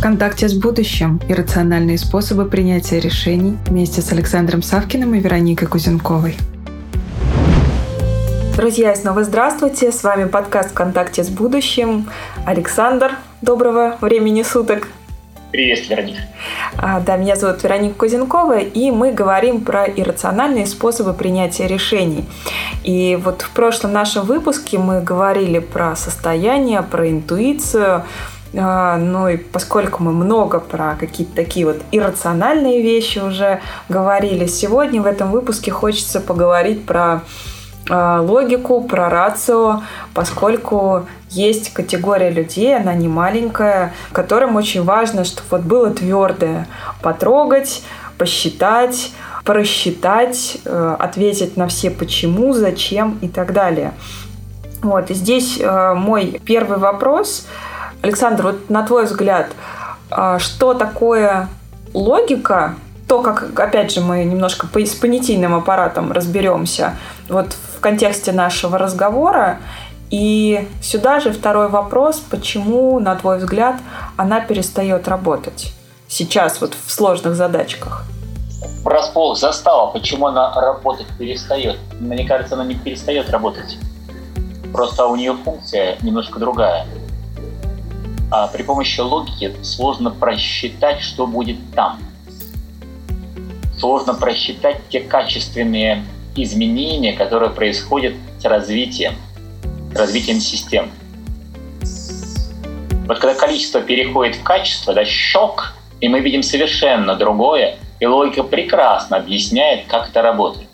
В контакте с будущим и рациональные способы принятия решений вместе с Александром Савкиным и Вероникой Кузенковой. Друзья, снова здравствуйте. С вами подкаст «В контакте с будущим». Александр, доброго времени суток. Привет, Вероника. А, да, меня зовут Вероника Кузенкова, и мы говорим про иррациональные способы принятия решений. И вот в прошлом нашем выпуске мы говорили про состояние, про интуицию, ну и поскольку мы много про какие-то такие вот иррациональные вещи уже говорили, сегодня в этом выпуске хочется поговорить про а, логику, про рацио, поскольку есть категория людей, она не маленькая, которым очень важно, чтобы вот было твердое. Потрогать, посчитать, просчитать, э, ответить на все почему, зачем и так далее. Вот, и здесь э, мой первый вопрос. Александр, вот на твой взгляд, а, что такое логика то, как, опять же, мы немножко с понятийным аппаратом разберемся вот в контексте нашего разговора. И сюда же второй вопрос, почему, на твой взгляд, она перестает работать сейчас вот в сложных задачках? Располох застала, почему она работать перестает. Мне кажется, она не перестает работать. Просто у нее функция немножко другая. А при помощи логики сложно просчитать, что будет там – сложно просчитать те качественные изменения, которые происходят с развитием, с развитием систем. Вот когда количество переходит в качество, да, щелк, и мы видим совершенно другое, и логика прекрасно объясняет, как это работает.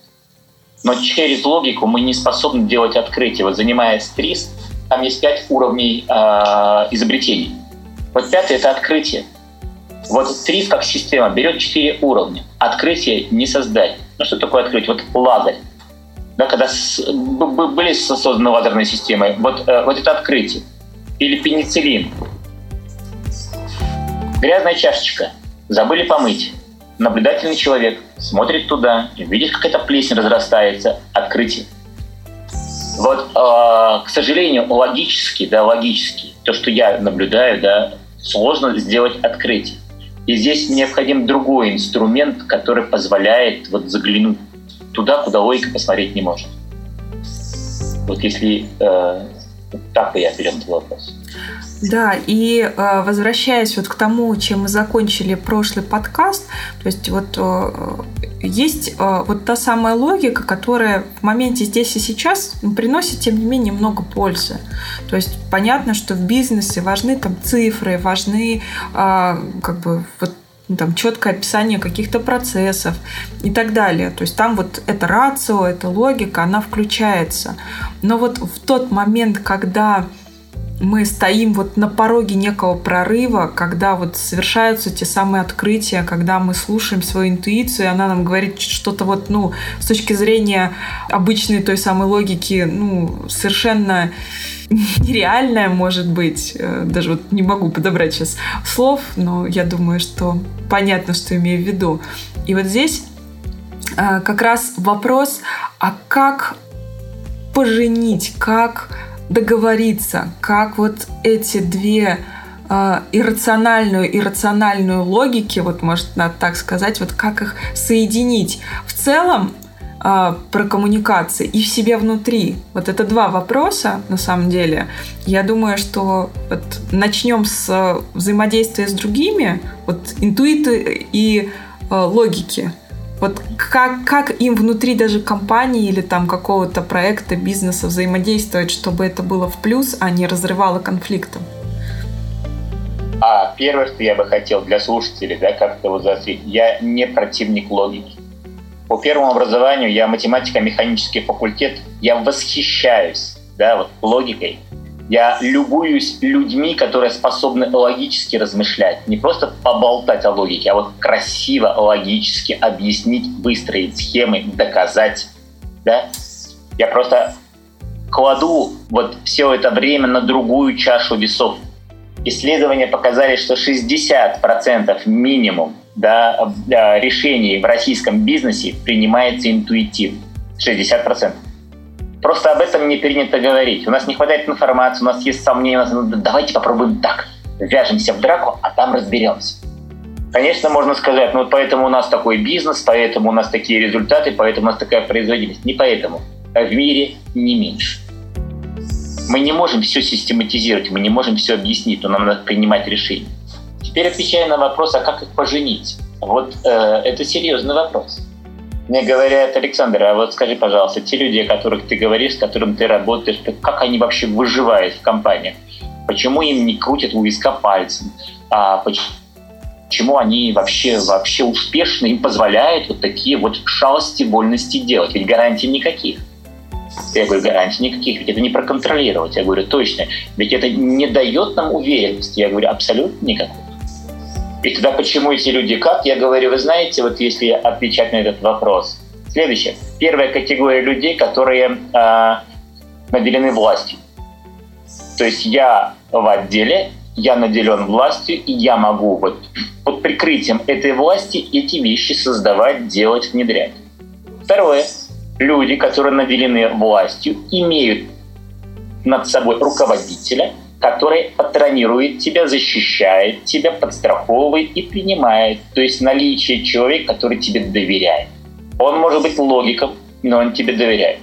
Но через логику мы не способны делать открытие. Вот занимаясь ТРИС, там есть пять уровней э, изобретений. Вот пятый — это открытие. Вот ТРИС как система берет четыре уровня. Открытие не создать. Ну что такое открытие? Вот лазарь. Да, когда с, были созданы лазерные системы, вот, э, вот это открытие. Или пенициллин. Грязная чашечка. Забыли помыть. Наблюдательный человек смотрит туда, видит, как эта плесень разрастается. Открытие. Вот, э, к сожалению, логически, да, логически, то, что я наблюдаю, да, сложно сделать открытие. И здесь необходим другой инструмент, который позволяет вот заглянуть туда, куда логика посмотреть не может. Вот если э, так бы я на вопрос. Да, и э, возвращаясь вот к тому, чем мы закончили прошлый подкаст, то есть вот э, есть э, вот та самая логика, которая в моменте здесь и сейчас приносит, тем не менее, много пользы. То есть понятно, что в бизнесе важны там цифры, важны как бы вот ну, там четкое описание каких-то процессов и так далее. То есть там вот это рацио, эта логика, она включается. Но вот в тот момент, когда мы стоим вот на пороге некого прорыва, когда вот совершаются те самые открытия, когда мы слушаем свою интуицию, и она нам говорит что-то вот, ну, с точки зрения обычной той самой логики, ну, совершенно нереальное, может быть. Э, даже вот не могу подобрать сейчас слов, но я думаю, что понятно, что имею в виду. И вот здесь э, как раз вопрос, а как поженить, как договориться, как вот эти две э, иррациональную и рациональную логики, вот может надо так сказать, вот как их соединить. В целом э, про коммуникации и в себе внутри. Вот это два вопроса на самом деле. Я думаю, что вот начнем с взаимодействия с другими, вот интуиты и э, логики. Вот как, как им внутри даже компании или там какого-то проекта, бизнеса взаимодействовать, чтобы это было в плюс, а не разрывало конфликтом? А первое, что я бы хотел для слушателей, да, как-то вот заострить, я не противник логики. По первому образованию я математико-механический факультет, я восхищаюсь да, вот, логикой, я любуюсь людьми, которые способны логически размышлять. Не просто поболтать о логике, а вот красиво, логически объяснить, выстроить схемы, доказать. Да? Я просто кладу вот все это время на другую чашу весов. Исследования показали, что 60% минимум да, решений в российском бизнесе принимается интуитивно. 60%. Просто об этом не принято говорить. У нас не хватает информации, у нас есть сомнения, нас, ну, давайте попробуем так. вяжемся в драку, а там разберемся. Конечно, можно сказать, ну вот поэтому у нас такой бизнес, поэтому у нас такие результаты, поэтому у нас такая производительность. Не поэтому. А в мире не меньше. Мы не можем все систематизировать, мы не можем все объяснить, но нам надо принимать решения. Теперь отвечая на вопрос, а как их поженить? Вот э, это серьезный вопрос. Мне говорят, Александр, а вот скажи, пожалуйста, те люди, о которых ты говоришь, с которыми ты работаешь, как они вообще выживают в компаниях? Почему им не крутят у виска пальцем? А почему они вообще, вообще успешны, им позволяют вот такие вот шалости, вольности делать. Ведь гарантий никаких. Я говорю, гарантий никаких, ведь это не проконтролировать. Я говорю, точно. Ведь это не дает нам уверенности. Я говорю, абсолютно никакой. И тогда почему эти люди как? Я говорю, вы знаете, вот если отвечать на этот вопрос. Следующее. Первая категория людей, которые э, наделены властью. То есть я в отделе, я наделен властью, и я могу вот под прикрытием этой власти эти вещи создавать, делать, внедрять. Второе. Люди, которые наделены властью, имеют над собой руководителя, который патронирует тебя, защищает тебя, подстраховывает и принимает. То есть наличие человека, который тебе доверяет. Он может быть логиком, но он тебе доверяет.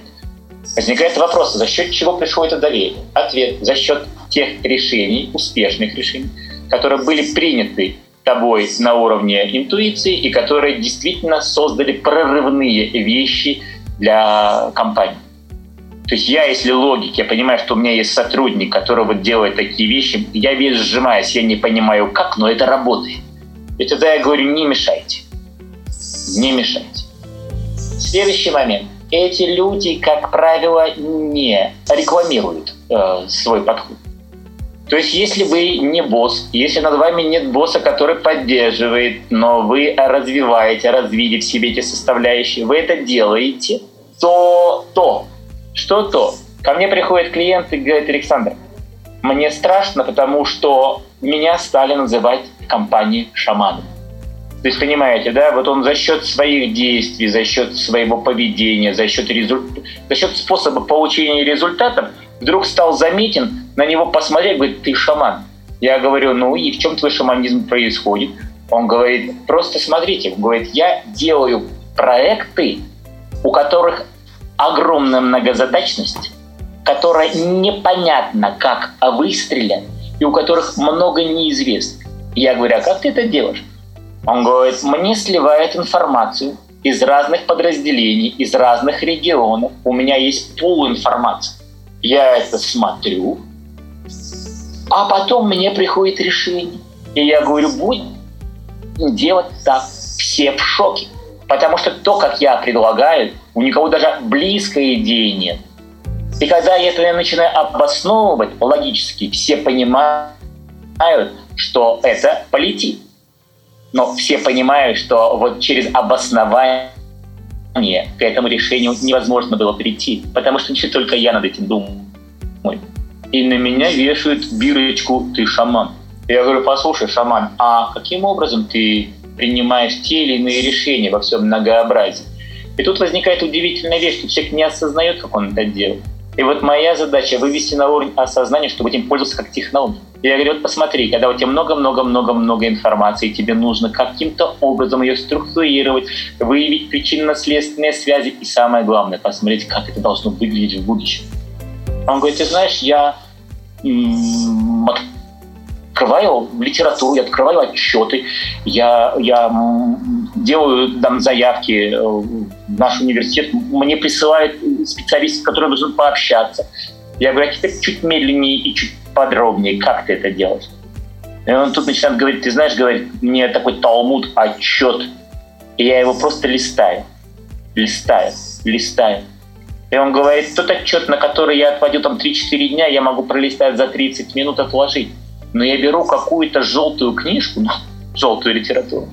Возникает вопрос, за счет чего пришло это доверие? Ответ – за счет тех решений, успешных решений, которые были приняты тобой на уровне интуиции и которые действительно создали прорывные вещи для компании. То есть я, если логик, я понимаю, что у меня есть сотрудник, который вот делает такие вещи, я весь сжимаюсь, я не понимаю как, но это работает. И тогда я говорю, не мешайте. Не мешайте. Следующий момент. Эти люди, как правило, не рекламируют э, свой подход. То есть, если вы не босс, если над вами нет босса, который поддерживает, но вы развиваете, развили в себе эти составляющие, вы это делаете, то, то, что то? Ко мне приходит клиент и говорит, Александр, мне страшно, потому что меня стали называть компанией шаманом. То есть, понимаете, да, вот он за счет своих действий, за счет своего поведения, за счет, результ... за счет способа получения результатов вдруг стал заметен, на него посмотреть, говорит, ты шаман. Я говорю, ну и в чем твой шаманизм происходит? Он говорит, просто смотрите, говорит, я делаю проекты, у которых огромная многозадачность, которая непонятно как выстрелят, и у которых много неизвестных. Я говорю, а как ты это делаешь? Он говорит, мне сливают информацию из разных подразделений, из разных регионов. У меня есть пул информации. Я это смотрю, а потом мне приходит решение. И я говорю, будем делать так. Все в шоке. Потому что то, как я предлагаю, у никого даже близкой идеи нет. И когда я это начинаю обосновывать логически, все понимают, что это полетит. Но все понимают, что вот через обоснование к этому решению невозможно было прийти, потому что не только я над этим думаю. И на меня вешают бирочку «ты шаман». Я говорю, послушай, шаман, а каким образом ты принимаешь те или иные решения во всем многообразии? И тут возникает удивительная вещь, что человек не осознает, как он это делает. И вот моя задача вывести на уровень осознания, чтобы этим пользоваться как технологией. Я говорю, вот посмотри, когда у тебя много-много-много-много информации, тебе нужно каким-то образом ее структурировать, выявить причинно-следственные связи и самое главное, посмотреть, как это должно выглядеть в будущем. Он говорит, ты знаешь, я открываю литературу, я открываю отчеты, я, я делаю там заявки э, в наш университет, мне присылают специалисты, с которыми нужно пообщаться. Я говорю, а теперь чуть медленнее и чуть подробнее, как ты это делаешь? И он тут начинает говорить, ты знаешь, говорит, мне такой талмуд, отчет, и я его просто листаю, листаю, листаю. И он говорит, тот отчет, на который я отводил там 3-4 дня, я могу пролистать за 30 минут, отложить но я беру какую-то желтую книжку, ну, желтую литературу,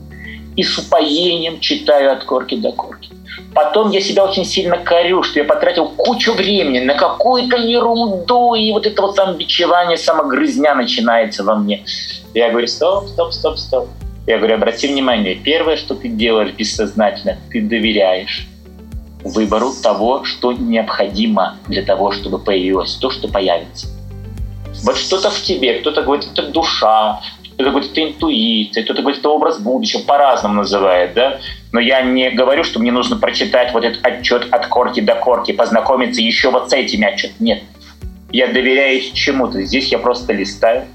и с упоением читаю от корки до корки. Потом я себя очень сильно корю, что я потратил кучу времени на какую-то ерунду, и вот это вот самобичевание, самогрызня начинается во мне. Я говорю, стоп, стоп, стоп, стоп. Я говорю, обрати внимание, первое, что ты делаешь бессознательно, ты доверяешь выбору того, что необходимо для того, чтобы появилось то, что появится. Вот что-то в тебе, кто-то говорит, это душа, кто-то говорит, это интуиция, кто-то говорит, это образ будущего, по-разному называет, да? Но я не говорю, что мне нужно прочитать вот этот отчет от корки до корки, познакомиться еще вот с этими отчетами. Нет. Я доверяюсь чему-то. Здесь я просто листаю,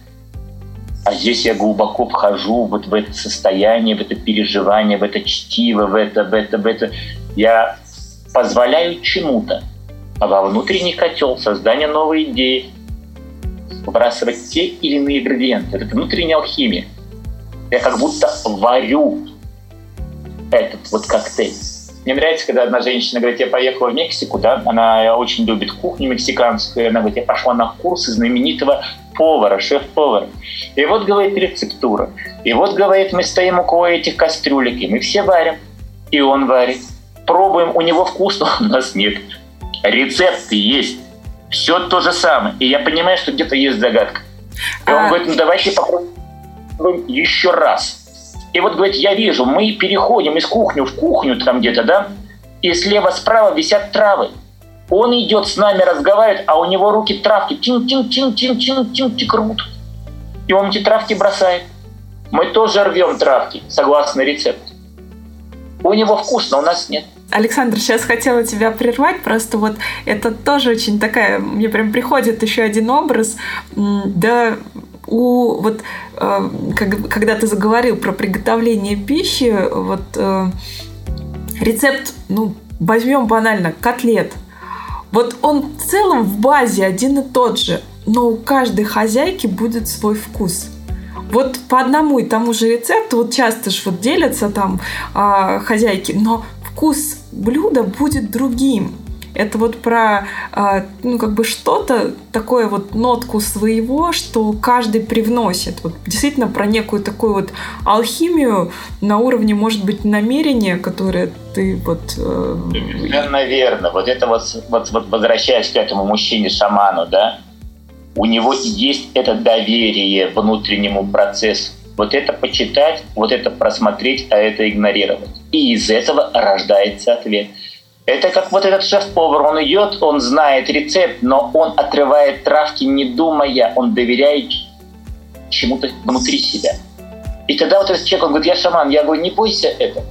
а здесь я глубоко вхожу вот в это состояние, в это переживание, в это чтиво, в это, в это, в это. Я позволяю чему-то а во внутренний котел создания новой идеи, выбрасывать те или иные ингредиенты. Это внутренняя алхимия. Я как будто варю этот вот коктейль. Мне нравится, когда одна женщина говорит, я поехала в Мексику, да, она очень любит кухню мексиканскую, она говорит, я пошла на курсы знаменитого повара, шеф-повара. И вот, говорит, рецептура. И вот, говорит, мы стоим около этих кастрюлек, и мы все варим. И он варит. Пробуем, у него вкусно, у нас нет. Рецепты есть. Все то же самое. И я понимаю, что где-то есть загадка. И он а... говорит, ну давайте попробуем еще раз. И вот, говорит, я вижу, мы переходим из кухни в кухню там где-то, да, и слева-справа висят травы. Он идет с нами, разговаривает, а у него руки травки тин-тин-тин-тин-тин-тин рвут. И он эти травки бросает. Мы тоже рвем травки, согласно рецепту. У него вкусно, у нас нет. Александр, сейчас хотела тебя прервать, просто вот это тоже очень такая, мне прям приходит еще один образ, да, у вот э, как, когда ты заговорил про приготовление пищи, вот э, рецепт, ну возьмем банально котлет, вот он в целом в базе один и тот же, но у каждой хозяйки будет свой вкус. Вот по одному и тому же рецепту, вот часто ж вот делятся там э, хозяйки, но вкус блюда будет другим. Это вот про, а, ну, как бы что-то, такое вот нотку своего, что каждый привносит. Вот действительно про некую такую вот алхимию на уровне, может быть, намерения, которое ты вот... Э... Наверное. Вот это вот, вот, вот возвращаясь к этому мужчине-шаману, да, у него есть это доверие внутреннему процессу вот это почитать, вот это просмотреть, а это игнорировать. И из этого рождается ответ. Это как вот этот шеф-повар, он идет, он знает рецепт, но он отрывает травки, не думая, он доверяет чему-то внутри себя. И тогда вот этот человек, он говорит, я шаман, я говорю, не бойся это,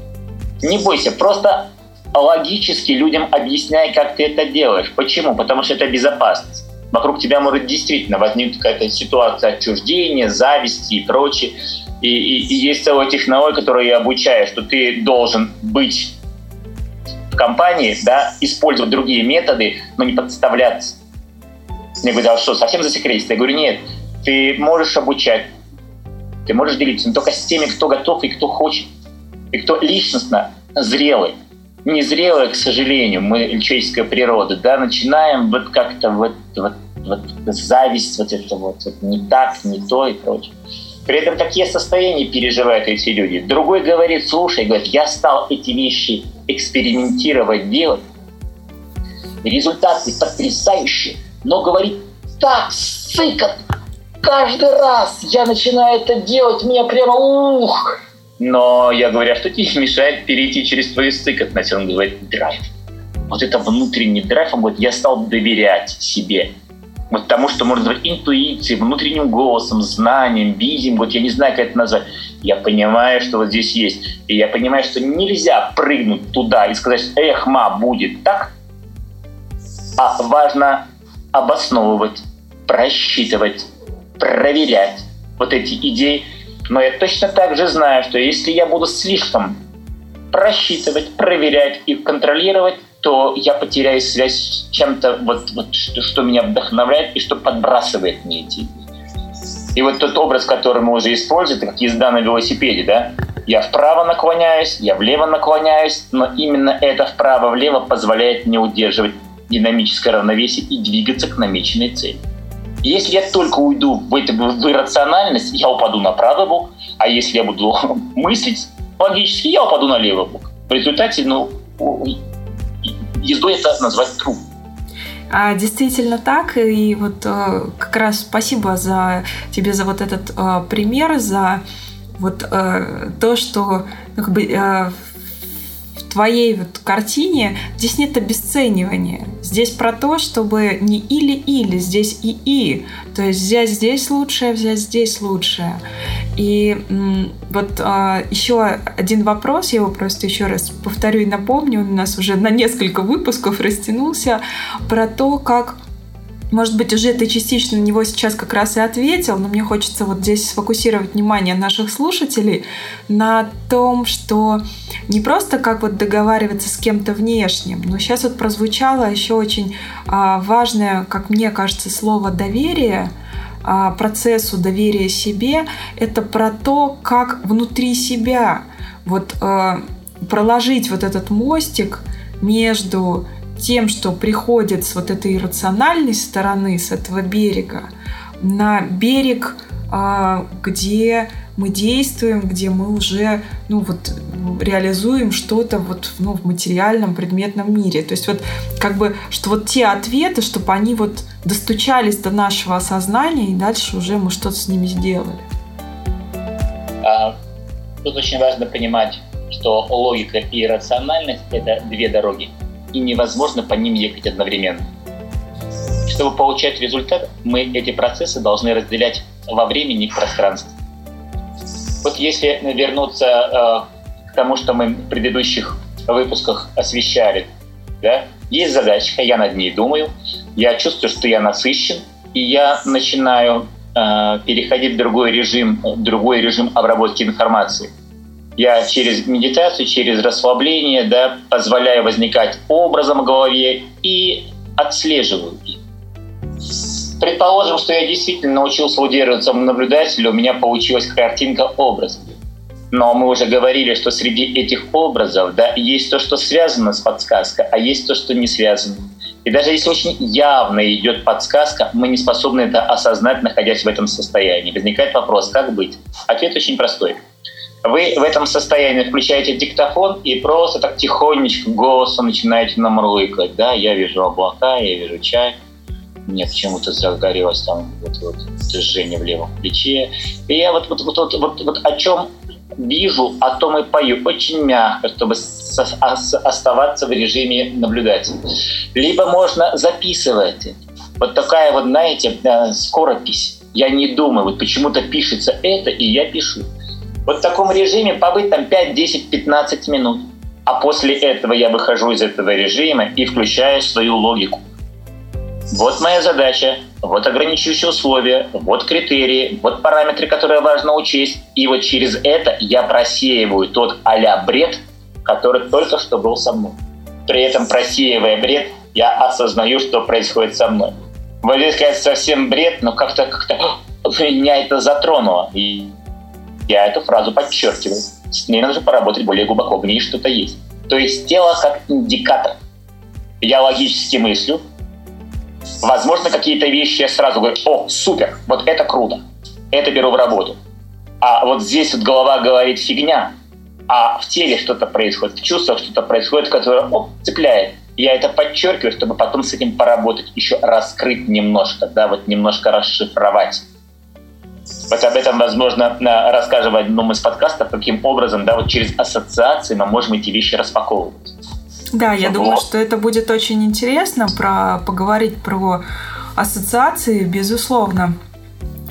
не бойся, просто логически людям объясняй, как ты это делаешь. Почему? Потому что это безопасность вокруг тебя может действительно возникнуть какая-то ситуация отчуждения, зависти и прочее. И, и, и есть целая технология, которую я обучаю, что ты должен быть в компании, да, использовать другие методы, но не подставляться. Мне говорят, а что, совсем засекретиться? Я говорю, нет, ты можешь обучать, ты можешь делиться, но только с теми, кто готов и кто хочет, и кто личностно зрелый. Незрелая, к сожалению, мы, человеческая природа, да, начинаем вот как-то вот, вот вот зависть, вот это вот, вот не так, не то и прочее. При этом такие состояния переживают эти люди. Другой говорит, слушай, говорит, я стал эти вещи экспериментировать, делать. Результаты потрясающие, но говорит, так сыкот, каждый раз я начинаю это делать, меня прямо ух. Но я говорю, а что тебе мешает перейти через твою сыкотность? Он говорит, драйв. Вот это внутренний драйв, он говорит, я стал доверять себе вот тому, что можно назвать интуицией, внутренним голосом, знанием, видением, вот я не знаю, как это назвать. Я понимаю, что вот здесь есть. И я понимаю, что нельзя прыгнуть туда и сказать, эх, ма, будет так. А важно обосновывать, просчитывать, проверять вот эти идеи. Но я точно так же знаю, что если я буду слишком просчитывать, проверять и контролировать, то я потеряю связь с чем-то, вот, вот, что, что меня вдохновляет и что подбрасывает мне эти И вот тот образ, который мы уже используем, это как езда на велосипеде, да? Я вправо наклоняюсь, я влево наклоняюсь, но именно это вправо-влево позволяет мне удерживать динамическое равновесие и двигаться к намеченной цели. Если я только уйду в, это, в иррациональность, я упаду на правый бок, а если я буду мыслить логически, я упаду на левый бок. В результате, ну, ездой это назвать трудно. А, действительно так, и вот э, как раз спасибо за тебе за вот этот э, пример, за вот э, то, что ну, как бы, твоей вот картине здесь нет обесценивания. Здесь про то, чтобы не или-или, здесь и-и. То есть взять здесь лучшее, взять здесь лучшее. И вот а, еще один вопрос, я его просто еще раз повторю и напомню, он у нас уже на несколько выпусков растянулся, про то, как может быть, уже ты частично на него сейчас как раз и ответил, но мне хочется вот здесь сфокусировать внимание наших слушателей на том, что не просто как вот договариваться с кем-то внешним, но сейчас вот прозвучало еще очень а, важное, как мне кажется, слово доверие процессу доверия себе. Это про то, как внутри себя вот а, проложить вот этот мостик между тем, что приходит с вот этой иррациональной стороны, с этого берега, на берег, а, где мы действуем, где мы уже ну, вот, реализуем что-то вот, ну, в материальном предметном мире. То есть вот как бы, что вот те ответы, чтобы они вот достучались до нашего осознания, и дальше уже мы что-то с ними сделали. А, тут очень важно понимать, что логика и рациональность – это две дороги и невозможно по ним ехать одновременно. Чтобы получать результат, мы эти процессы должны разделять во времени и пространстве. Вот если вернуться э, к тому, что мы в предыдущих выпусках освещали, да, есть задачка, я над ней думаю, я чувствую, что я насыщен, и я начинаю э, переходить в другой режим, в другой режим обработки информации – я через медитацию, через расслабление да, позволяю возникать образом в голове и отслеживаю. Предположим, что я действительно научился удерживаться наблюдателя, у меня получилась картинка образа. Но мы уже говорили, что среди этих образов да, есть то, что связано с подсказкой, а есть то, что не связано. И даже если очень явно идет подсказка, мы не способны это осознать, находясь в этом состоянии. Возникает вопрос, как быть? Ответ очень простой – вы в этом состоянии включаете диктофон и просто так тихонечко голосом начинаете намурлыкать. Да, я вижу облака, я вижу чай. Мне почему-то загорелось там вот, вот жжение в левом плече. И я вот, вот, вот, вот, вот, вот о чем вижу, о том и пою. Очень мягко, чтобы оставаться в режиме наблюдателя. Либо можно записывать. Вот такая вот, знаете, э, скоропись. Я не думаю, вот почему-то пишется это, и я пишу. Вот в таком режиме побыть там 5, 10, 15 минут. А после этого я выхожу из этого режима и включаю свою логику. Вот моя задача, вот ограничивающие условия, вот критерии, вот параметры, которые важно учесть. И вот через это я просеиваю тот а бред, который только что был со мной. При этом просеивая бред, я осознаю, что происходит со мной. Вот здесь, конечно, совсем бред, но как-то как меня это затронуло. И я эту фразу подчеркиваю. С ней нужно поработать более глубоко, в ней что-то есть. То есть тело как индикатор. Я логически мыслю. Возможно, какие-то вещи я сразу говорю, о, супер, вот это круто, это беру в работу. А вот здесь вот голова говорит фигня, а в теле что-то происходит, в чувствах что-то происходит, которое оп, цепляет. Я это подчеркиваю, чтобы потом с этим поработать, еще раскрыть немножко, да, вот немножко расшифровать. Вот об этом, возможно, расскажем в одном из подкастов, каким образом, да, вот через ассоциации мы можем эти вещи распаковывать. Да, я вот. думаю, что это будет очень интересно про поговорить про ассоциации, безусловно.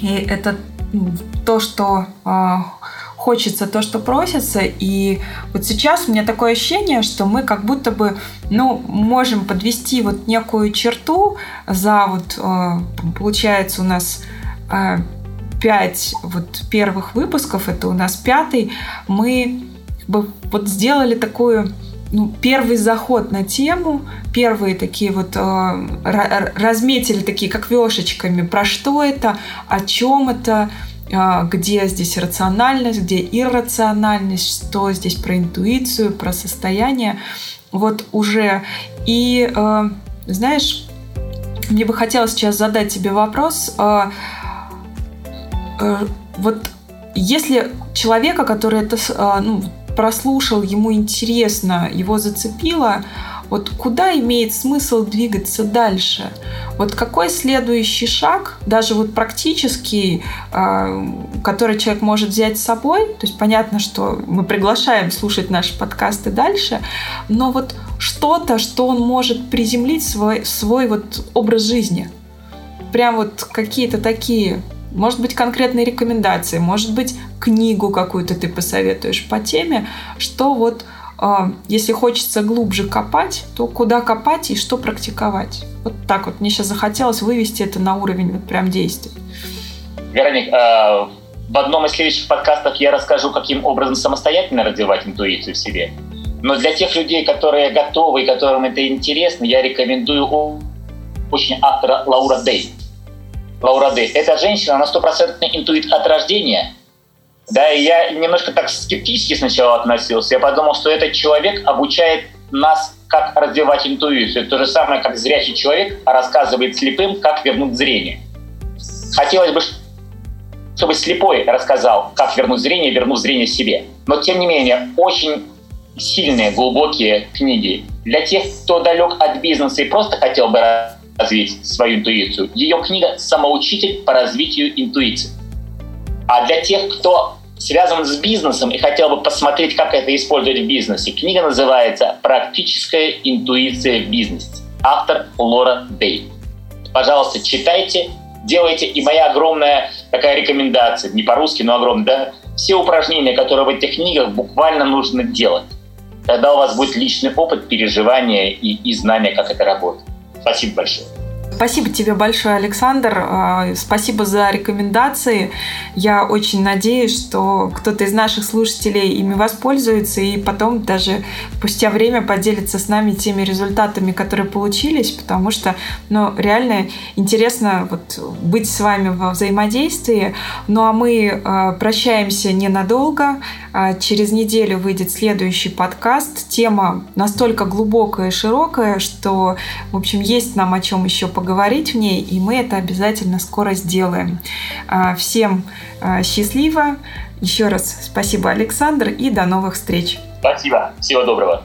И это то, что э, хочется, то, что просится. И вот сейчас у меня такое ощущение, что мы как будто бы, ну, можем подвести вот некую черту за вот, э, получается, у нас э, пять вот первых выпусков, это у нас пятый, мы вот сделали такую ну, первый заход на тему, первые такие вот э, разметили такие как вешечками, про что это, о чем это, э, где здесь рациональность, где иррациональность, что здесь про интуицию, про состояние, вот уже. И э, знаешь, мне бы хотелось сейчас задать тебе вопрос. Э, Э, вот если человека, который это э, ну, прослушал, ему интересно, его зацепило, вот куда имеет смысл двигаться дальше? Вот какой следующий шаг, даже вот практический, а, который человек может взять с собой? То есть понятно, что мы приглашаем слушать наши подкасты дальше, но вот что-то, что он может приземлить свой, свой вот образ жизни. Прям вот какие-то такие может быть, конкретные рекомендации, может быть, книгу какую-то ты посоветуешь по теме, что вот а, если хочется глубже копать, то куда копать и что практиковать. Вот так вот. Мне сейчас захотелось вывести это на уровень вот прям действий. Вероник, а, в одном из следующих подкастов я расскажу, каким образом самостоятельно развивать интуицию в себе. Но для тех людей, которые готовы и которым это интересно, я рекомендую очень автора Лаура Дэй. Лаура Дэй. Эта женщина, она стопроцентный интуит от рождения – да, и я немножко так скептически сначала относился. Я подумал, что этот человек обучает нас, как развивать интуицию. То же самое, как зрячий человек рассказывает слепым, как вернуть зрение. Хотелось бы, чтобы слепой рассказал, как вернуть зрение, вернуть зрение себе. Но, тем не менее, очень сильные, глубокие книги. Для тех, кто далек от бизнеса и просто хотел бы развить свою интуицию, ее книга «Самоучитель по развитию интуиции». А для тех, кто связан с бизнесом и хотел бы посмотреть, как это использовать в бизнесе, книга называется «Практическая интуиция в бизнесе». Автор Лора Дей. Пожалуйста, читайте, делайте. И моя огромная такая рекомендация, не по-русски, но огромная, да, все упражнения, которые в этих книгах буквально нужно делать. Тогда у вас будет личный опыт, переживания и, и знания, как это работает. Спасибо большое. Спасибо тебе большое, Александр. А, спасибо за рекомендации. Я очень надеюсь, что кто-то из наших слушателей ими воспользуется и потом даже спустя время поделится с нами теми результатами, которые получились, потому что ну, реально интересно вот, быть с вами во взаимодействии. Ну а мы а, прощаемся ненадолго. А, через неделю выйдет следующий подкаст. Тема настолько глубокая и широкая, что, в общем, есть нам о чем еще поговорить поговорить в ней, и мы это обязательно скоро сделаем. А, всем а, счастливо. Еще раз спасибо, Александр, и до новых встреч. Спасибо. Всего доброго.